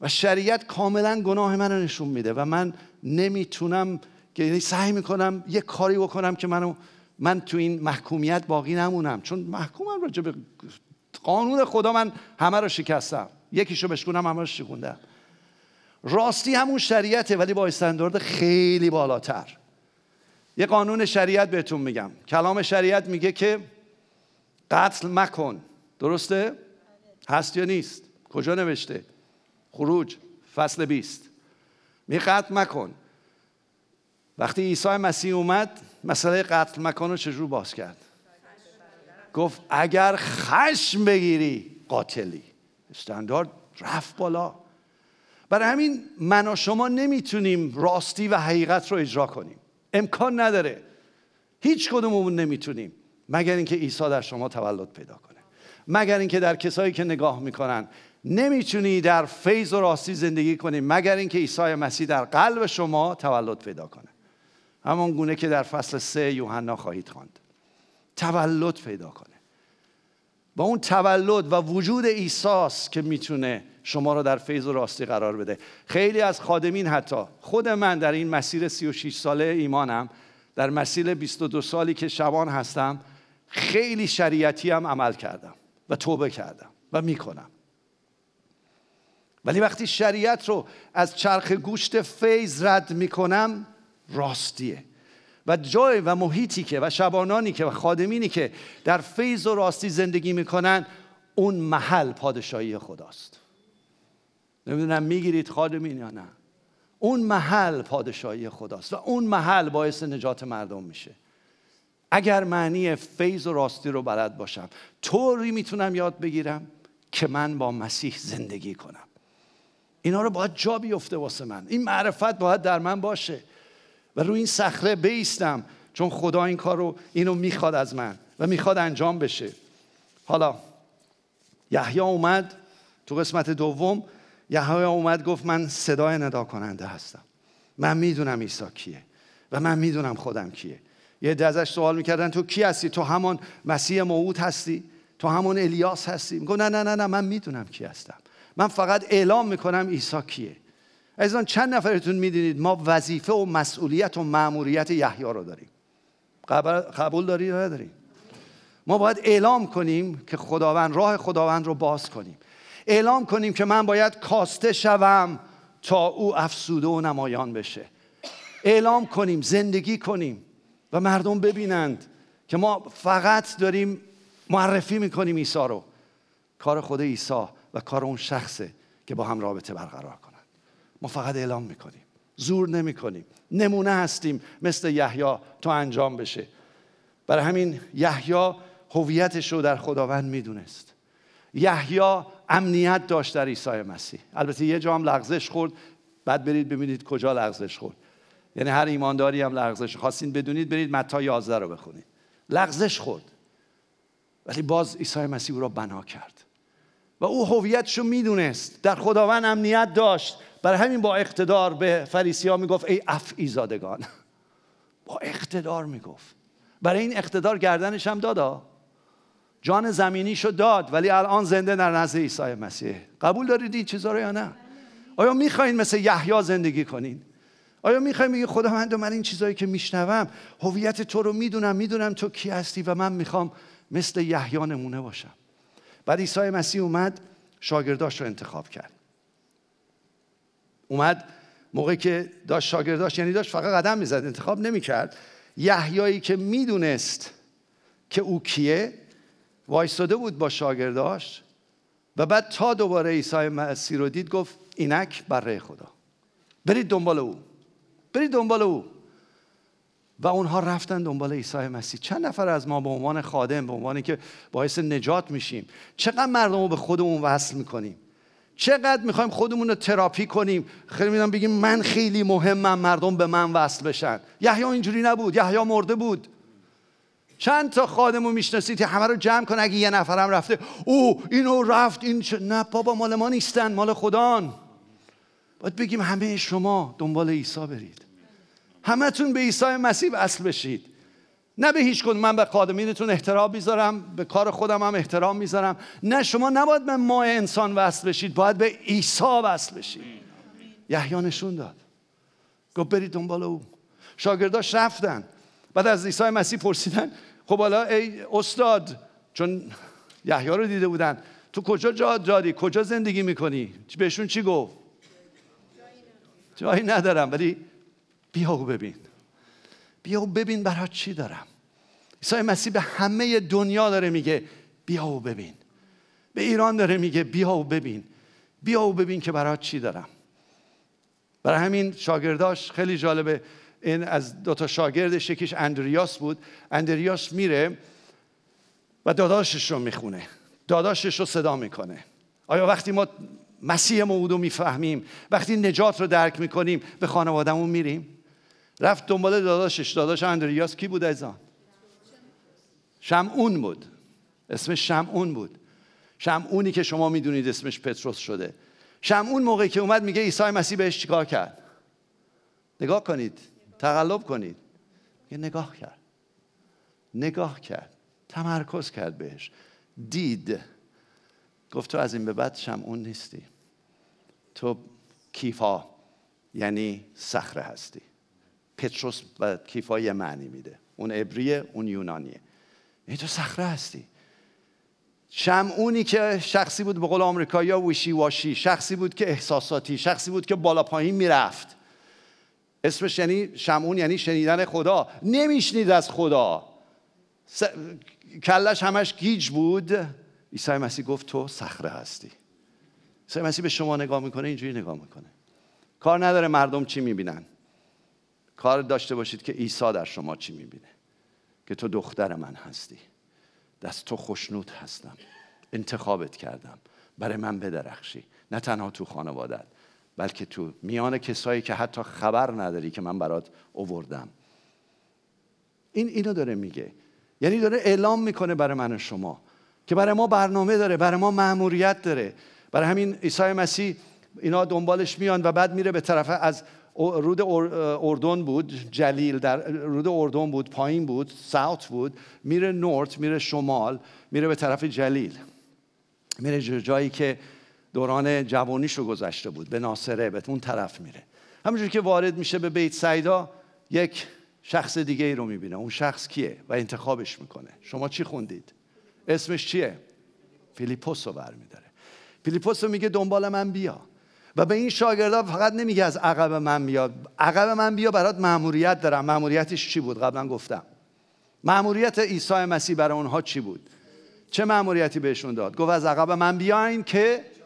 و شریعت کاملا گناه من رو نشون میده و من نمی‌تونم که یعنی سعی می‌کنم یه کاری بکنم که منو من تو این محکومیت باقی نمونم. چون محکومم راجع به قانون خدا من همه رو شکستم. یکیشو بشکنم همه رو شکوندم. راستی همون شریعته ولی با استاندارد خیلی بالاتر. یه قانون شریعت بهتون میگم. کلام شریعت میگه که قتل مکن. درسته؟ هست یا نیست؟ کجا نوشته؟ خروج. فصل بیست. می قتل مکن. وقتی عیسی مسیح اومد مسئله قتل مکن رو چجور باز کرد؟ گفت اگر خشم بگیری قاتلی. استاندارد رفت بالا. برای همین من و شما نمی‌تونیم راستی و حقیقت رو اجرا کنیم. امکان نداره. هیچ کدوممون نمی‌تونیم. مگر اینکه عیسی در شما تولد پیدا کنه. مگر اینکه در کسایی که نگاه می‌کنن. نمی‌تونی در فیض و راستی زندگی کنی. مگر اینکه عیسی مسیح در قلب شما تولد پیدا کنه. همان گونه که در فصل سه یوحنا خواهید خواند. تولد پیدا کنه. با اون تولد و وجود ایساس که می‌تونه شما رو در فیض و راستی قرار بده. خیلی از خادمین حتی خود من در این مسیر 36 ساله ایمانم در مسیر 22 سالی که شبان هستم خیلی شریعتی هم عمل کردم و توبه کردم و می‌کنم. ولی وقتی شریعت رو از چرخ گوشت فیض رد می‌کنم راستیه. و جای و محیطی که و شبانانی که و خادمینی که در فیض و راستی زندگی می‌کنن اون محل پادشاهی خداست. نمی‌دونم می‌گیرید خادمین یا نه. اون محل پادشاهی خداست و اون محل باعث نجات مردم میشه. اگر معنی فیض و راستی رو بلد باشم طوری می‌تونم یاد بگیرم که من با مسیح زندگی کنم. اینا رو باید جا بیفته واسه من. این معرفت باید در من باشه و روی این صخره بیستم چون خدا این کار رو اینو می‌خواد از من و می‌خواد انجام بشه. حالا یحیی اومد تو قسمت دوم یحیی اومد گفت من صدای ندا کننده هستم. من می‌دونم عیسی کیه و من می‌دونم خودم کیه. یه ازش سوال می‌کردن تو کی هستی؟ تو همون مسیح موعود هستی؟ تو همون الیاس هستی؟ میگه نه نه نه نه من می‌دونم کی هستم. من فقط اعلام می‌کنم عیسی کیه. عزیزان چند نفرتون می‌دونید ما وظیفه و مسئولیت و مأموریت یحیی رو داریم؟ قبول داری یا نداریم ما باید اعلام کنیم که خداوند راه خداوند رو باز کنیم. اعلام کنیم که من باید کاسته شوم تا او افسوده و نمایان بشه. اعلام کنیم زندگی کنیم و مردم ببینند که ما فقط داریم معرفی می‌کنیم عیسی رو. کار خود عیسی و کار اون شخصه که با هم رابطه برقرار کنند ما فقط اعلام می‌کنیم. زور نمی‌کنیم. نمونه هستیم مثل یحیی تا انجام بشه. برای همین یحیی هویتش رو در خداوند می‌دونست. یحیی امنیت داشت در عیسی مسیح. البته یه جا هم لغزش خورد. بعد برید ببینید کجا لغزش خورد. یعنی هر ایمانداری هم لغزش خواستین بدونید برید متی 11 رو بخونید. لغزش خورد. ولی باز عیسی مسیح او را بنا کرد. و او هویتش رو می‌دونست. در خداوند امنیت داشت. برای همین با اقتدار به فریسی ها می‌گفت ای افعی زادگان. *laughs* با اقتدار می‌گفت. برای این اقتدار گردنش هم دادا. جان زمینیشو داد ولی الان زنده در نزد عیسی مسیح. قبول دارید این چیزا رو یا نه؟ آیا می‌خواین مثل یحیی زندگی کنین؟ آیا می‌خوایم بگی خدا من من این چیزایی که میشنوم هویت تو رو می‌دونم می‌دونم تو کی هستی و من می‌خوام مثل یحیی نمونه باشم. بعد عیسی مسیح اومد شاگرداش رو انتخاب کرد. اومد موقعی که داشت شاگرداش یعنی داشت فقط قدم می‌زد انتخاب نمی‌کرد. یحیایی که می‌دونست که او کیه وایستاده بود با شاگرداش و بعد تا دوباره عیسی مسیح رو دید گفت اینک برای خدا. برید دنبال او. برید دنبال او. و اونها رفتن دنبال عیسی مسیح. چند نفر از ما به عنوان خادم به عنوانی که باعث نجات میشیم. چقدر مردم رو به خودمون وصل می‌کنیم؟ چقدر می‌خوایم خودمون رو تراپی کنیم؟ خیلی می‌دونم بگیم من خیلی مهمم مردم به من وصل بشن. یحیی اینجوری نبود. یحیی مرده بود. چند تا خادم رو می‌شناسید همه رو جمع کن اگه یه نفرم رفته. او اینو رفت این چه؟ نه بابا مال ما نیستن مال خدان. باید بگیم همه شما دنبال عیسی برید. همتون به عیسی مسیح اصل بشید. نه به هیچ من به خادمینتون احترام می‌ذارم به کار خودم هم احترام می‌ذارم. نه شما نباید به ما انسان وصل بشید باید به عیسی وصل بشید. یحیی نشون داد. گفت برید دنبال او. شاگرداش رفتن. بعد از عیسی مسیح پرسیدن خب حالا ای استاد چون یحیی رو دیده بودن تو کجا جا داری؟ کجا زندگی می‌کنی؟ بهشون چی گفت؟ جایی ندارم ولی بیا و ببین. بیا و ببین برای چی دارم. عیسی مسیح به همه دنیا داره میگه بیا و ببین. به ایران داره میگه بیا و ببین. بیا و ببین که برای چی دارم. برای همین شاگرداش خیلی جالبه. این از دو تا شاگردش یکیش اندریاس بود. اندریاس میره و داداشش رو می‌خونه. داداشش رو صدا می‌کنه. آیا وقتی ما مسیح موعود رو می‌فهمیم وقتی نجات رو درک می‌کنیم به خانوادهمون میریم؟ رفت دنبال داداشش. داداش اندریاس کی بود ازان شمعون بود. اسمش شمعون بود. شمعونی که شما می‌دونید اسمش پتروس شده. شمعون موقعی که اومد میگه عیسی مسیح بهش چیکار کرد؟ نگاه کنید. تقلب کنید. یه نگاه کرد. نگاه کرد. تمرکز کرد بهش. دید. گفت تو از این به بعد شمعون نیستی. تو کیفا یعنی صخره هستی. پتروس و کیفا یه معنی میده. اون عبریه اون یونانیه. این تو صخره هستی. شمعونی که شخصی بود به قول آمریکایی ویشی واشی شخصی بود که احساساتی شخصی بود که بالا پایین می‌رفت. اسمش یعنی شمعون یعنی شنیدن خدا. نمیشنید از خدا. س... کلش همش گیج بود. عیسی مسیح گفت تو صخره هستی. عیسی مسیح به شما نگاه می‌کنه اینجوری نگاه می‌کنه. کار نداره مردم چی می‌بینن. کار داشته باشید که عیسی در شما چی می‌بینه. که تو دختر من هستی. دست تو خوشنود هستم. انتخابت کردم. برای من بدرخشی. نه تنها تو خانوادت. بلکه تو میان کسایی که حتی خبر نداری که من برات اووردم این اینو داره میگه. یعنی داره اعلام می‌کنه برای من و شما که برای ما برنامه داره برای ما مأموریت داره. برای همین عیسی مسیح اینا دنبالش میان و بعد میره به طرف از رود اردن بود جلیل در رود اردن بود پایین بود ساوت بود. میره نورت میره شمال میره به طرف جلیل. میره جایی که دوران جوانیش رو گذشته بود. به ناصره به اون طرف میره. همونجور که وارد میشه به بیت سیدا یک شخص دیگه ای رو می‌بینه. اون شخص کیه و انتخابش می‌کنه. شما چی خوندید؟ اسمش چیه؟ فیلیپوس رو برمیداره. فیلیپوس رو میگه دنبال من بیا. و به این شاگردا فقط نمیگه از عقب من بیا. عقب من بیا برات مأموریت دارم. مأموریتش چی بود؟ قبلا گفتم. مأموریت عیسی مسیح برای اونها چی بود؟ چه مأموریتی بهشون داد؟ گفت از عقب من بیاین که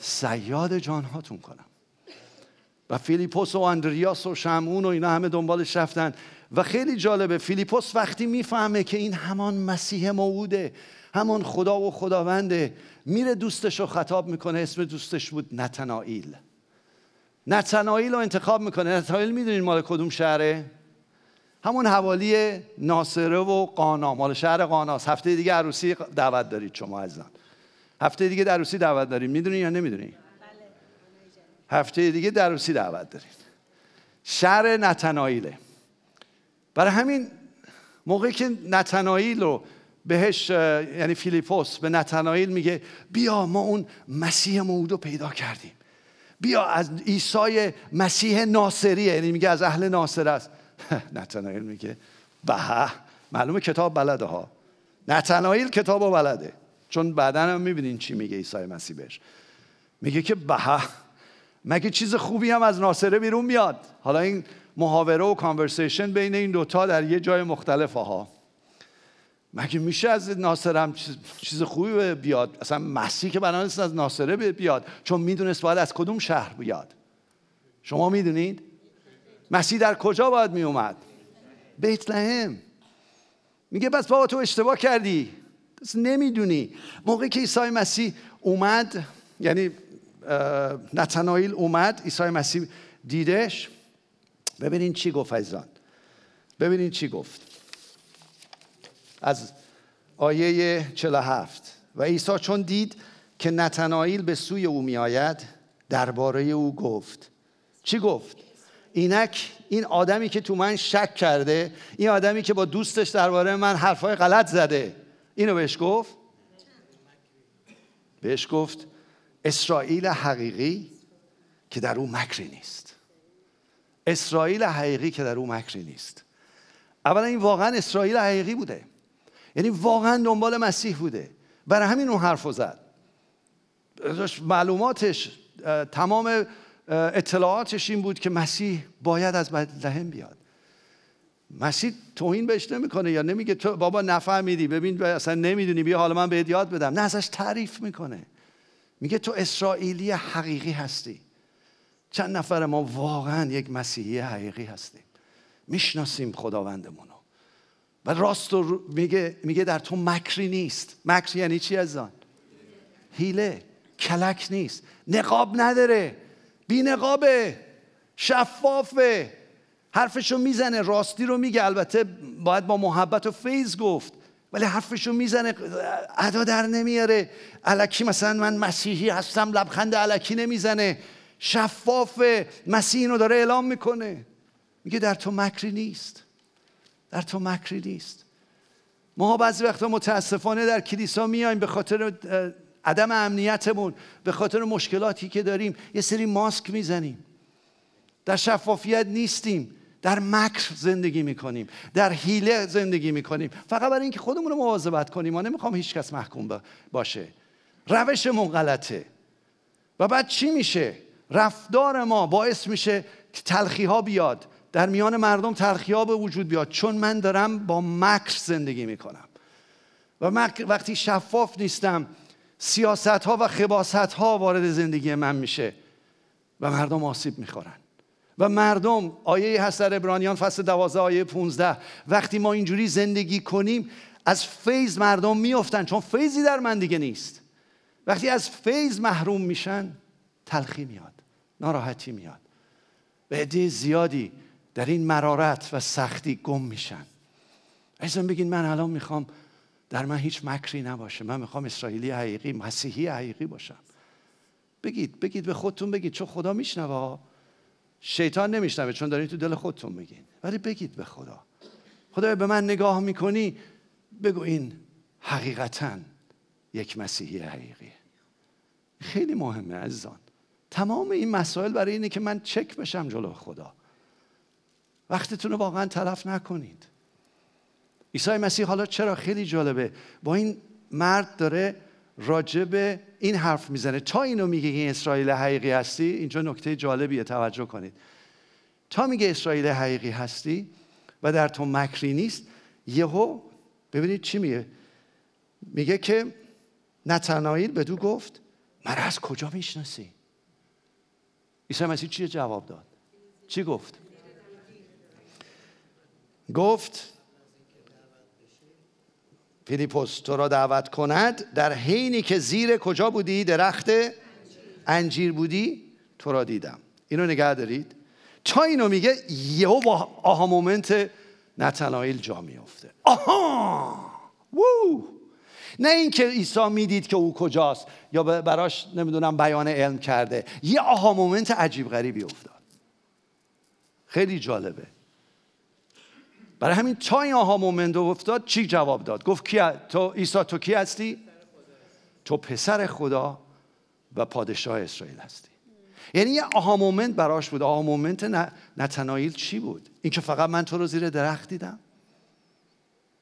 صیاد جانهاتون کنم. و فیلیپوس و اندریاس و شمعون و اینا همه دنبالش رفتن. و خیلی جالبه فیلیپوس وقتی می‌فهمه که این همان مسیح موعوده همان خدا و خداونده میره دوستش رو خطاب می‌کنه اسم دوستش بود نتنائیل. نتنائیل رو انتخاب می‌کنه. نتنائیل می‌دونین مال کدوم شهره؟ همون حوالی ناصره و قانا. مال شهر قاناست هفته دیگه عروسی دعوت دارید شما عزیزان. هفته دیگه عروسی دعوت دارید می‌دونین یا نمی‌دونین هفته دیگه عروسی دعوت دارید شهر نتنائیله. برای همین موقعی که نتنائیل رو بهش یعنی فیلیپوس به نتنائیل میگه بیا ما اون مسیح موعود پیدا کردیم. بیا از عیسی مسیح ناصریه یعنی میگه از اهل ناصر است. *laughs* نتنائیل میگه به معلومه کتاب بلده ها. نتنائیل کتاب بلده. چون بعدا هم می‌بینین چی میگه عیسی مسیح بهش. میگه که به مگه چیز خوبی هم از ناصره بیرون میاد؟ حالا این محاوره و کانورسیشن بین این دوتا در یه جای مختلف ها مگه میشه از ناصرم چیز خوبی بیاد؟ اصلا مسیح که بنابراین از ناصره بیاد چون می‌دونست باید از کدوم شهر بیاد. شما می‌دونید؟ مسیح در کجا باید میومد بیت لحم میگه بس بابا تو اشتباه کردی. نمی‌دونی. موقعی که عیسی مسیح اومد یعنی نتنایل اومد عیسی مسیح دیدش ببینین چی گفت ایزان ببینین چی گفت. از آیه 47 و عیسی چون دید که نتنایل به سوی او میآید درباره او گفت. چی گفت؟ اینک این آدمی که تو من شک کرده این آدمی که با دوستش درباره من حرفای غلط زده اینو بهش گفت؟ بهش گفت اسرائیل حقیقی که در او مکری نیست. اسرائیل حقیقی که در او مکری نیست. اولا این واقعا اسرائیل حقیقی بوده. یعنی واقعا دنبال مسیح بوده. برای همین اون حرف زد. معلوماتش تمام اطلاعاتش این بود که مسیح باید از لحم بیاد. مسیح توهین بهش نمی‌کنه یا نمیگه تو بابا نفهمیدی. ببین اصلا نمی‌دونی. بیا حالا من بهت یاد بدم. نه ازش تعریف می‌کنه. میگه تو اسرائیلی حقیقی هستی. چند نفر ما واقعا یک مسیحی حقیقی هستیم. می‌شناسیم خداوندمونو. و راست رو میگه, میگه در تو مکری نیست. مکر یعنی چی از آن هیله. کلک نیست. نقاب نداره. بی نقابه شفافه. حرفشو می‌زنه راستی رو میگه. البته باید با محبت و فیض گفت ولی حرفشو می‌زنه ادا در نمیاره. علکی مثلا من مسیحی هستم لبخند علکی نمی‌زنه. شفاف مسیح اینو داره اعلام می‌کنه. میگه در تو مکری نیست. در تو مکری نیست. ما بعضی وقتا متاسفانه در کلیسا میایم به خاطر عدم امنیتمون به خاطر مشکلاتی که داریم. یه سری ماسک می‌زنیم. در شفافیت نیستیم. در مکر زندگی می‌کنیم در حیله زندگی می‌کنیم. فقط برای اینکه خودمون رو مواظبت کنیم ما نمی‌خوام هیچ کس محکوم باشه. روشمون غلطه. و بعد چی میشه؟ رفتار ما باعث میشه تلخی ها بیاد. در میان مردم تلخی ها به وجود بیاد. چون من دارم با مکر زندگی می‌کنم. و وقتی شفاف نیستم سیاست ها و خباست ها وارد زندگی من میشه و مردم آسیب می‌خورن. و مردم آیه هست در ابرانیان فصل 12 آیه 15 وقتی ما اینجوری زندگی کنیم از فیض مردم میفتن چون فیضی در من دیگه نیست. وقتی از فیض محروم میشن تلخی میاد ناراحتی میاد. و عده زیادی در این مرارت و سختی گم میشن. عزیزم بگین من الان می‌خوام در من هیچ مکری نباشه. من می‌خوام اسرائیلی حقیقی مسیحی حقیقی باشم. بگید بگید به خودتون بگید چون خدا میشنوه. شیطان نمیشنوه چون دارید تو دل خودتون بگین ولی بگید به خدا. خدا به من نگاه می‌کنی بگو این حقیقتا یک مسیحی حقیقیه. خیلی مهمه عزیزان. تمام این مسائل برای اینه که من چک بشم جلو خدا. وقتتون رو واقعا تلف نکنید. عیسی مسیح حالا چرا خیلی جالبه؟ با این مرد داره راجب این حرف می‌زنه. تا اینو میگه که اسرائیل حقیقی هستی اینجا نکته جالبیه توجه کنید. تا میگه اسرائیل حقیقی هستی و در تو مکری نیست یهو ببینید چی میگه. میگه که نتنایل بدو گفت مرا از کجا می‌شناسی؟ عیسی مسیح چی جواب داد؟ چی گفت؟ گفت فیلیپوس تو را دعوت کند در حینی که زیر کجا بودی؟ درخت انجیر بودی؟ تو را دیدم. اینو نگه دارید. تا اینو میگه؟ یهو با aha moment نتنایل جا میفته aha! Wow! نه اینکه عیسی می‌دید که او کجاست یا براش نمی‌دونم بیان علم کرده. یه aha moment عجیب غریبی افتاد. خیلی جالبه. برای همین تا این aha moment افتاد چی جواب داد؟ گفت کی تو عیسی تو کی هستی؟ تو پسر خدا و پادشاه اسرائیل هستی. یعنی یه aha moment براش بود. aha moment نتنایل چی بود؟ اینکه فقط من تو رو زیر درخت دیدم.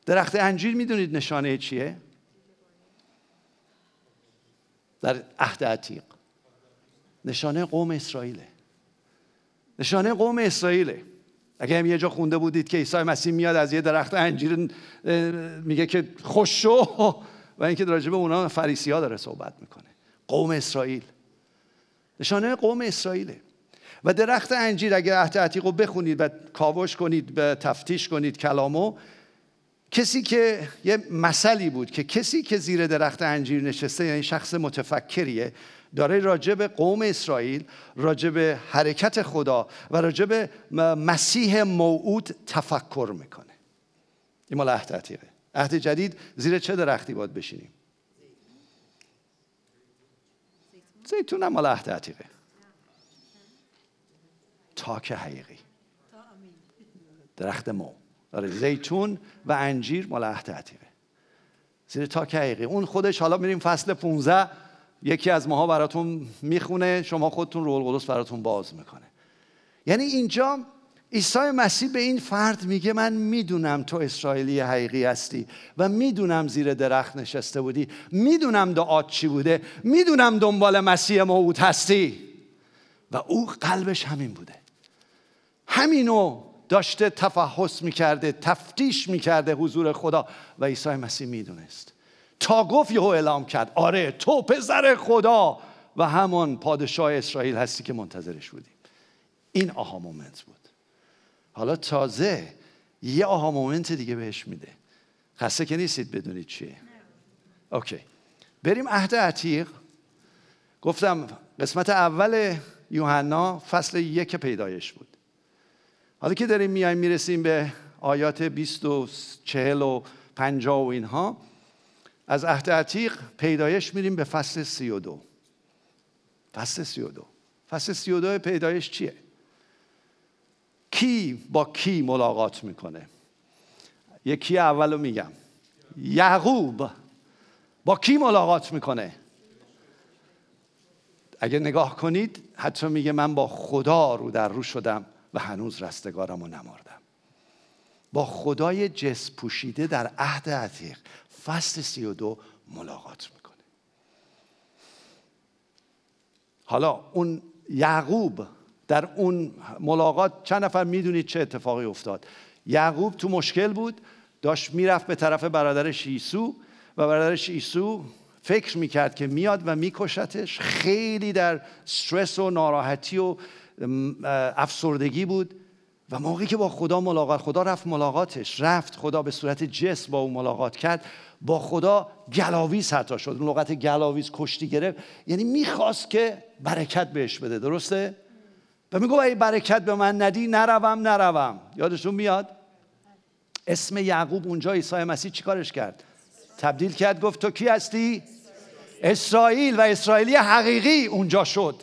درخت انجیر می‌دونید نشانه چیه؟ در عهد عتیق. نشانه قوم اسرائیله. نشانه قوم اسرائیله. اگه هم یه جا خونده بودید که عیسی مسیح میاد از یه درخت انجیر میگه که خوش شو. و اینکه راجع به اونا فریسی ها داره صحبت می‌کنه. قوم اسرائیل. نشانه قوم اسرائیله. و درخت انجیر اگر عهد عتیق رو بخونید و کاوش کنید و تفتیش کنید کلامو کسی که یه مثلی بود که کسی که زیر درخت انجیر نشسته یعنی شخص متفکریه داره راجع به قوم اسرائیل راجع به حرکت خدا و راجع به مسیح موعود تفکر می‌کنه. این مال عهد عتیقه. عهد جدید زیر چه درختی باید بشینیم؟ زیتون. هم مال عهد عتیقه. تاک حقیقی. درخت مو. آره زیتون و انجیر مال عهد عتیقه. زیر تاک حقیقی. اون خودش حالا میریم فصل 15 یکی از ماها براتون می‌خونه شما خودتون رول قدس براتون باز می‌کنه. یعنی اینجا عیسی مسیح به این فرد میگه من می‌دونم تو اسرائیلی حقیقی هستی و می‌دونم زیر درخت نشسته بودی. می‌دونم دعات چی بوده. می‌دونم دنبال مسیح موعود هستی. و او قلبش همین بوده. همینو داشته تفحص می‌کرده تفتیش می‌کرده حضور خدا. و عیسی مسیح می‌دونست. تا گفت یهو اعلام کرد آره تو پسر خدا و همان پادشاه اسرائیل هستی که منتظرش بودیم این aha moment بود. حالا تازه یه aha moment دیگه بهش میده. خسته که نیستید بدونید چیه. Okay. بریم عهد عتیق. گفتم قسمت اول یوحنا فصل یک پیدایش بود. حالا که داریم میایم می‌رسیم به آیات 20 و 40 و 50 و اینها. از عهد عتیق پیدایش میریم به فصل 32 فصل 32 فصل 32 پیدایش چیه؟ کی با کی ملاقات می‌کنه؟ یکی اولو میگم. یعقوب با کی ملاقات می‌کنه؟ اگه نگاه کنید حتی میگه من با خدا رو در رو شدم و هنوز رستگارم رو نماردم با خدای جس پوشیده در عهد عتیق. فصل سی و دو ملاقات می‌کنه. حالا اون یعقوب در اون ملاقات چند نفر می‌دونید چه اتفاقی افتاد؟ یعقوب تو مشکل بود داشت می‌رفت به طرف برادرش ایسو و برادرش عیسو فکر می‌کرد که میاد و میکشتش. خیلی در استرس و ناراحتی و افسردگی بود. و موقعی که با خدا ملاقات خدا رفت ملاقاتش رفت خدا به صورت جسم با او ملاقات کرد با خدا گلاویز حتی شد. اون لغت گلاویز کشتی گرفت. یعنی می‌خواست که برکت بهش بده درسته؟ و میگو اگه برکت به من ندی نروم نروم. یادشون میاد؟ اسم یعقوب اونجا عیسی مسیح چیکارش کرد؟ تبدیل کرد گفت تو کی هستی؟ اسرائیل. و اسرائیلی حقیقی اونجا شد.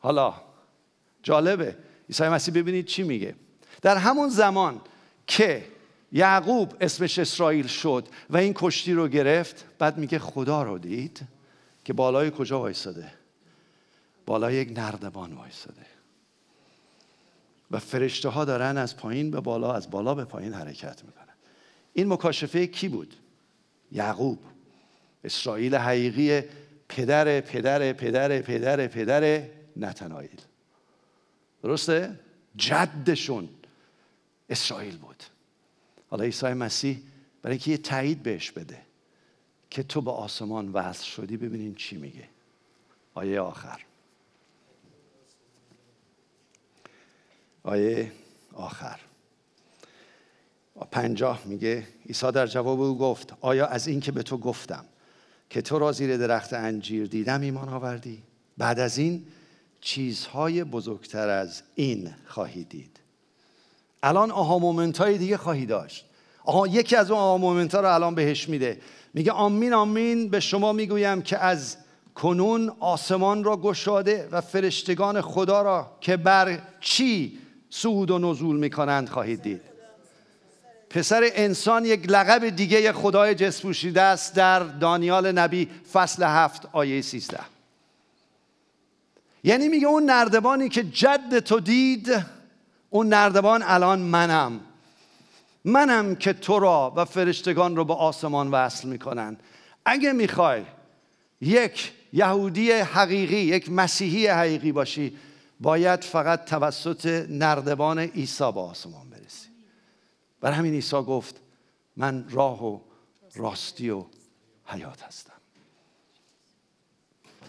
حالا جالبه. عیسی مسیح ببینید چی میگه. در همون زمان که یعقوب اسمش اسرائیل شد و این کشتی رو گرفت بعد میگه خدا رو دید که بالای کجا وایستاده بالای یک نردبان وایستاده و فرشته ها دارن از پایین به بالا از بالا به پایین حرکت می‌کنن. این مکاشفه کی بود؟ یعقوب. اسرائیل حقیقی پدر پدر پدر پدر پدر نتنایل درسته؟ جدشون اسرائیل بود. حالا عیسی مسیح برای اینکه یه تایید بهش بده که تو به آسمان وصل شدی ببینین چی میگه. آیه آخر. آیه آخر. پنجاه میگه عیسی در جواب او گفت آیا از این که به تو گفتم که تو را زیر درخت انجیر دیدم ایمان آوردی؟ بعد از این چیزهای بزرگتر از این خواهی دید. الان aha moment های دیگه خواهی داشت. aha یکی از اون aha moment ها رو الان بهش میده. میگه آمین آمین به شما می‌گویم که از کنون آسمان را گشاده و فرشتگان خدا را که بر چی صعود و نزول می‌کنند خواهید دید. پسر انسان یک لقب دیگه خدای جس پوشیده است در دانیال نبی فصل هفت آیه سیزده. یعنی میگه اون نردبانی که جد تو دید اون نردبان الان منم. منم که تو را و فرشتگان رو به آسمان وصل می‌کنن. اگه می‌خوای یک یهودی حقیقی یک مسیحی حقیقی باشی باید فقط توسط نردبان عیسی به آسمان برسی. بر همین عیسی گفت من راه و راستی و حیات هستم.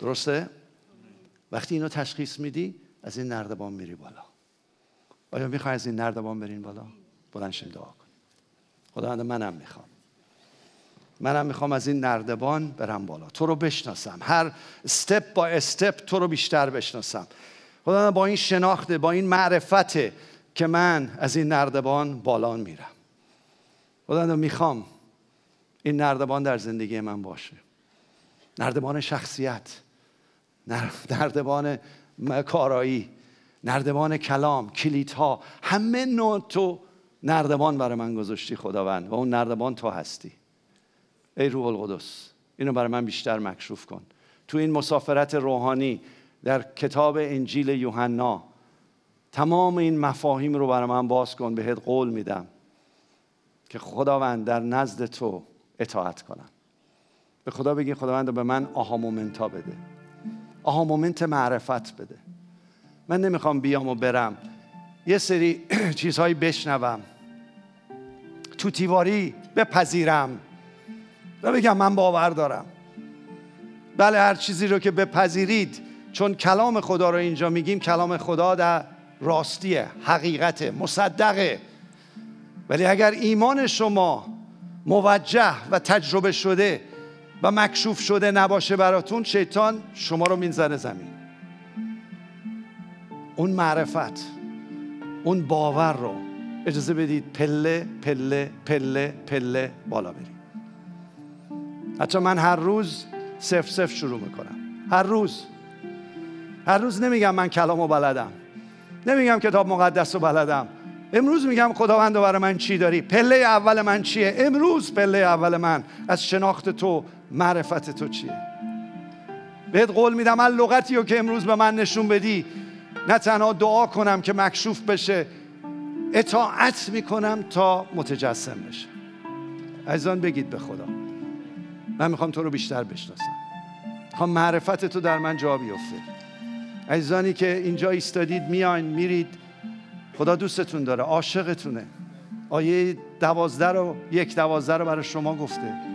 درسته؟ وقتی اینو تشخیص میدی از این نردبان میری بالا. آیا می‌خوای از این نردبان برین بالا؟ بلنشین دعا کن. خدا منم می‌خوام. منم می‌خوام از این نردبان برم بالا. تو رو بشناسم. هر استپ با استپ تو رو بیشتر بشناسم. خدا با این شناخته با این معرفته که من از این نردبان بالا میرم. خدا می‌خوام این نردبان در زندگی من باشه. نردبان شخصیت. نردبان کارایی نردبان کلام کلیدها همه نوع تو نردبان برای من گذاشتی خداوند. و اون نردبان تو هستی. ای روح القدس اینو برای من بیشتر مکشوف کن. تو این مسافرت روحانی در کتاب انجیل یوحنا تمام این مفاهیم رو برای من باز کن بهت قول میدم که خداوند در نزد تو اطاعت کنم. به خدا بگی خداوند به من آها مومنتا بده. آها مومنت معرفت بده. من نمی‌خوام بیام و برم. یه سری *clears throat* چیزهایی بشنوم. تو تیواری بپذیرم و بگم من باور دارم. بله هر چیزی رو که بپذیرید چون کلام خدا رو اینجا میگیم کلام خدا در راستیه حقیقت مصدقه. ولی اگر ایمان شما موجه و تجربه شده و مکشوف شده نباشه براتون شیطان شما رو مینزنه زمین. اون معرفت اون باور رو اجازه بدید پله پله پله پله بالا بریم. حتی من هر روز صفر صفر شروع می‌کنم. هر روز. هر روز نمیگم من کلام و بلدم. نمیگم کتاب مقدس و بلدم. امروز میگم خداوند برای من چی داری؟ پله اول من چیه؟ امروز پله اول من. از شناخت تو معرفت تو چیه؟ بهت قول میدم من لغتی رو که امروز به من نشون بدی نه تنها دعا کنم که مکشوف بشه اطاعت می‌کنم تا متجسم بشه. عزیزان بگید به خدا. من می‌خوام تو رو بیشتر بشناسم. می‌خوام معرفت تو در من جا بیفته. عزیزانی که اینجا ایستادید میاین میرید. خدا دوستتون داره عاشقتونه. آیه دوازده رو یک دوازده رو برای شما گفته.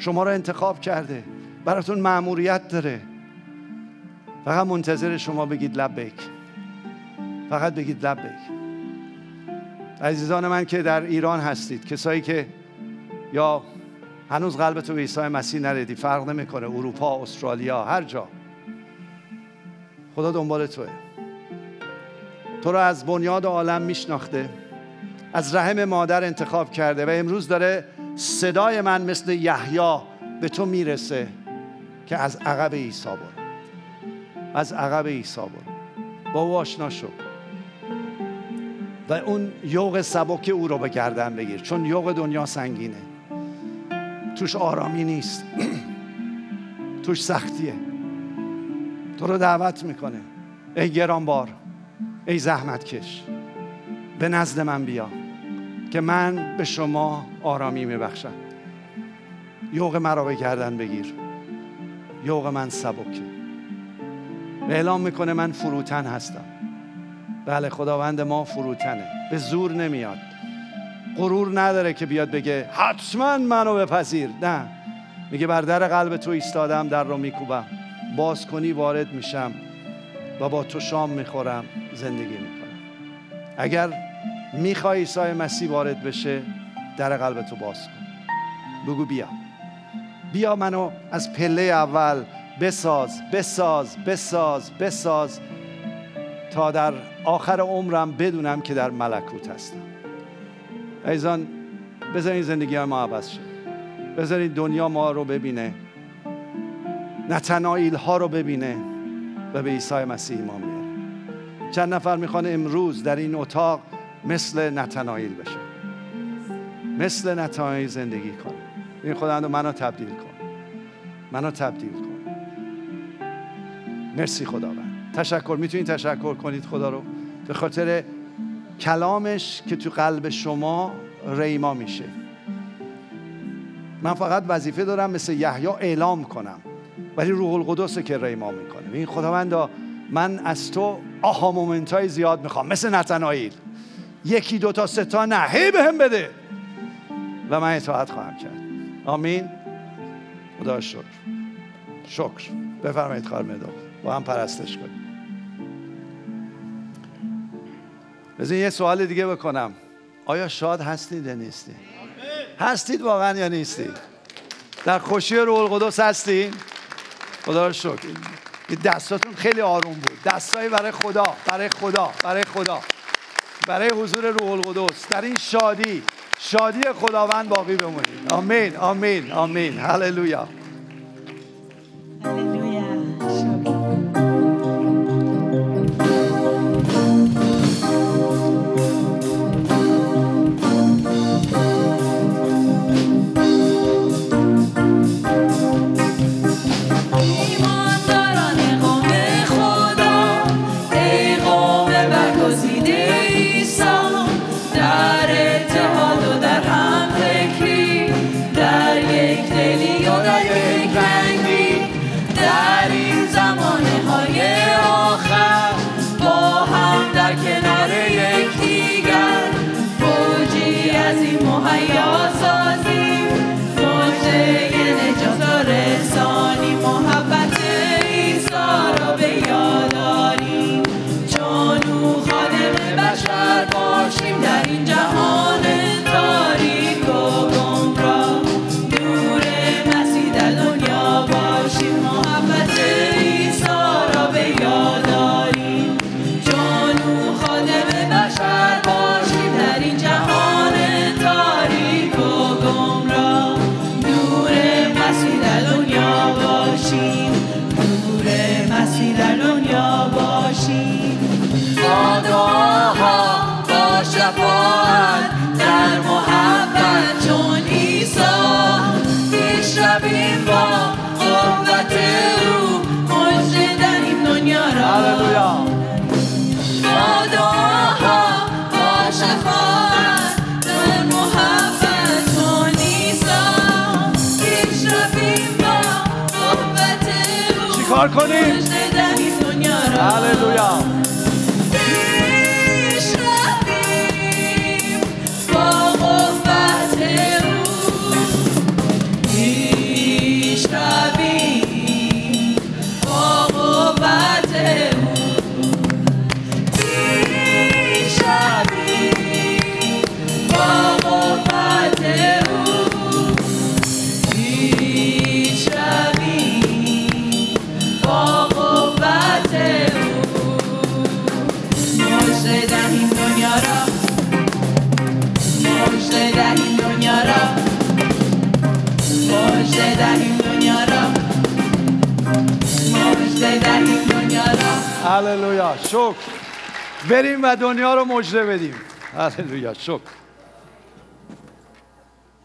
شما رو انتخاب کرده. براتون معموریت داره. فقط منتظر شما بگید لبیک. فقط بگید لبیک. عزیزان من که در ایران هستید کسایی که یا هنوز قلبتو به عیسی مسیح نردی فرق نمی‌کنه اروپا استرالیا هر جا. خدا دنبال توه. تو رو از بنیاد عالم میشناخته از رحم مادر انتخاب کرده و امروز داره صدای من مثل یحیی به تو می‌رسه که از عقب عیسی برو. از عقب عیسی برو. با او آشنا شو. و اون یوق سبک او رو به گردن بگیر. چون یوق دنیا سنگینه. توش آرامی نیست. *clears throat* توش سختیه. تو رو دعوت می‌کنه. ای گرانبار ای زحمت کش به نزد من بیا. که من به شما آرامی میبخشم. یوق مرا به گردن بگیر. یوق من سبکه به اعلام می‌کنه من فروتن هستم. بله خداوند ما فروتنه. به زور نمیاد. غرور نداره که بیاد بگه حتما منو بپذیر. نه. میگه بر در قلب تو ایستادم در رو میکوبم. باز کنی وارد میشم و با تو شام می‌خورم زندگی می‌کنم. اگر می‌خوای عیسی مسیح وارد بشه در قلب تو باز کن. بگو بیا. بیا منو از پله اول بساز بساز بساز بساز تا در آخر عمرم بدونم که در ملکوت هستم. ایزان بذارین زندگی ما عوض شه. بذارین دنیا ما رو ببینه. نتنائیل ها رو ببینه و به عیسی مسیح ایمان بیاره چند نفر می‌خوان امروز در این اتاق مثل نتنائیل بشه. مثل نتنائیل زندگی کنه این خداوند منو تبدیل کن. منو تبدیل کن. مرسی خداوند. تشکر. می‌تونید تشکر کنید خدا رو. به خاطر کلامش که تو قلب شما ریما میشه. من فقط وظیفه دارم مثل یحیی اعلام کنم. ولی روح القدس که ریما می‌کنه. این خداوندا من از تو آها مومنت زیاد می‌خوام. مثل نتنایل یکی دو تا سه تا نه هی به هم بده. و من اطاعت خواهم کرد. آمین. خدا شکر. شکر. بفرمایید خواهر مداد با هم پرستش کنیم. بذار یه سوال دیگه بکنم. آیا شاد هستید یا نیستید؟ هستید واقعا یا نیستید؟ در خوشی روح القدس هستید خدا رو شکر. دستاتون خیلی آروم بود. دستایی برای خدا برای خدا برای خدا. برای حضور روح القدس. در این شادی شادی خداوند باقی بمونید آمین آمین آمین. هللویا. بریم و دنیا رو مجده بدیم. هللویا شکر.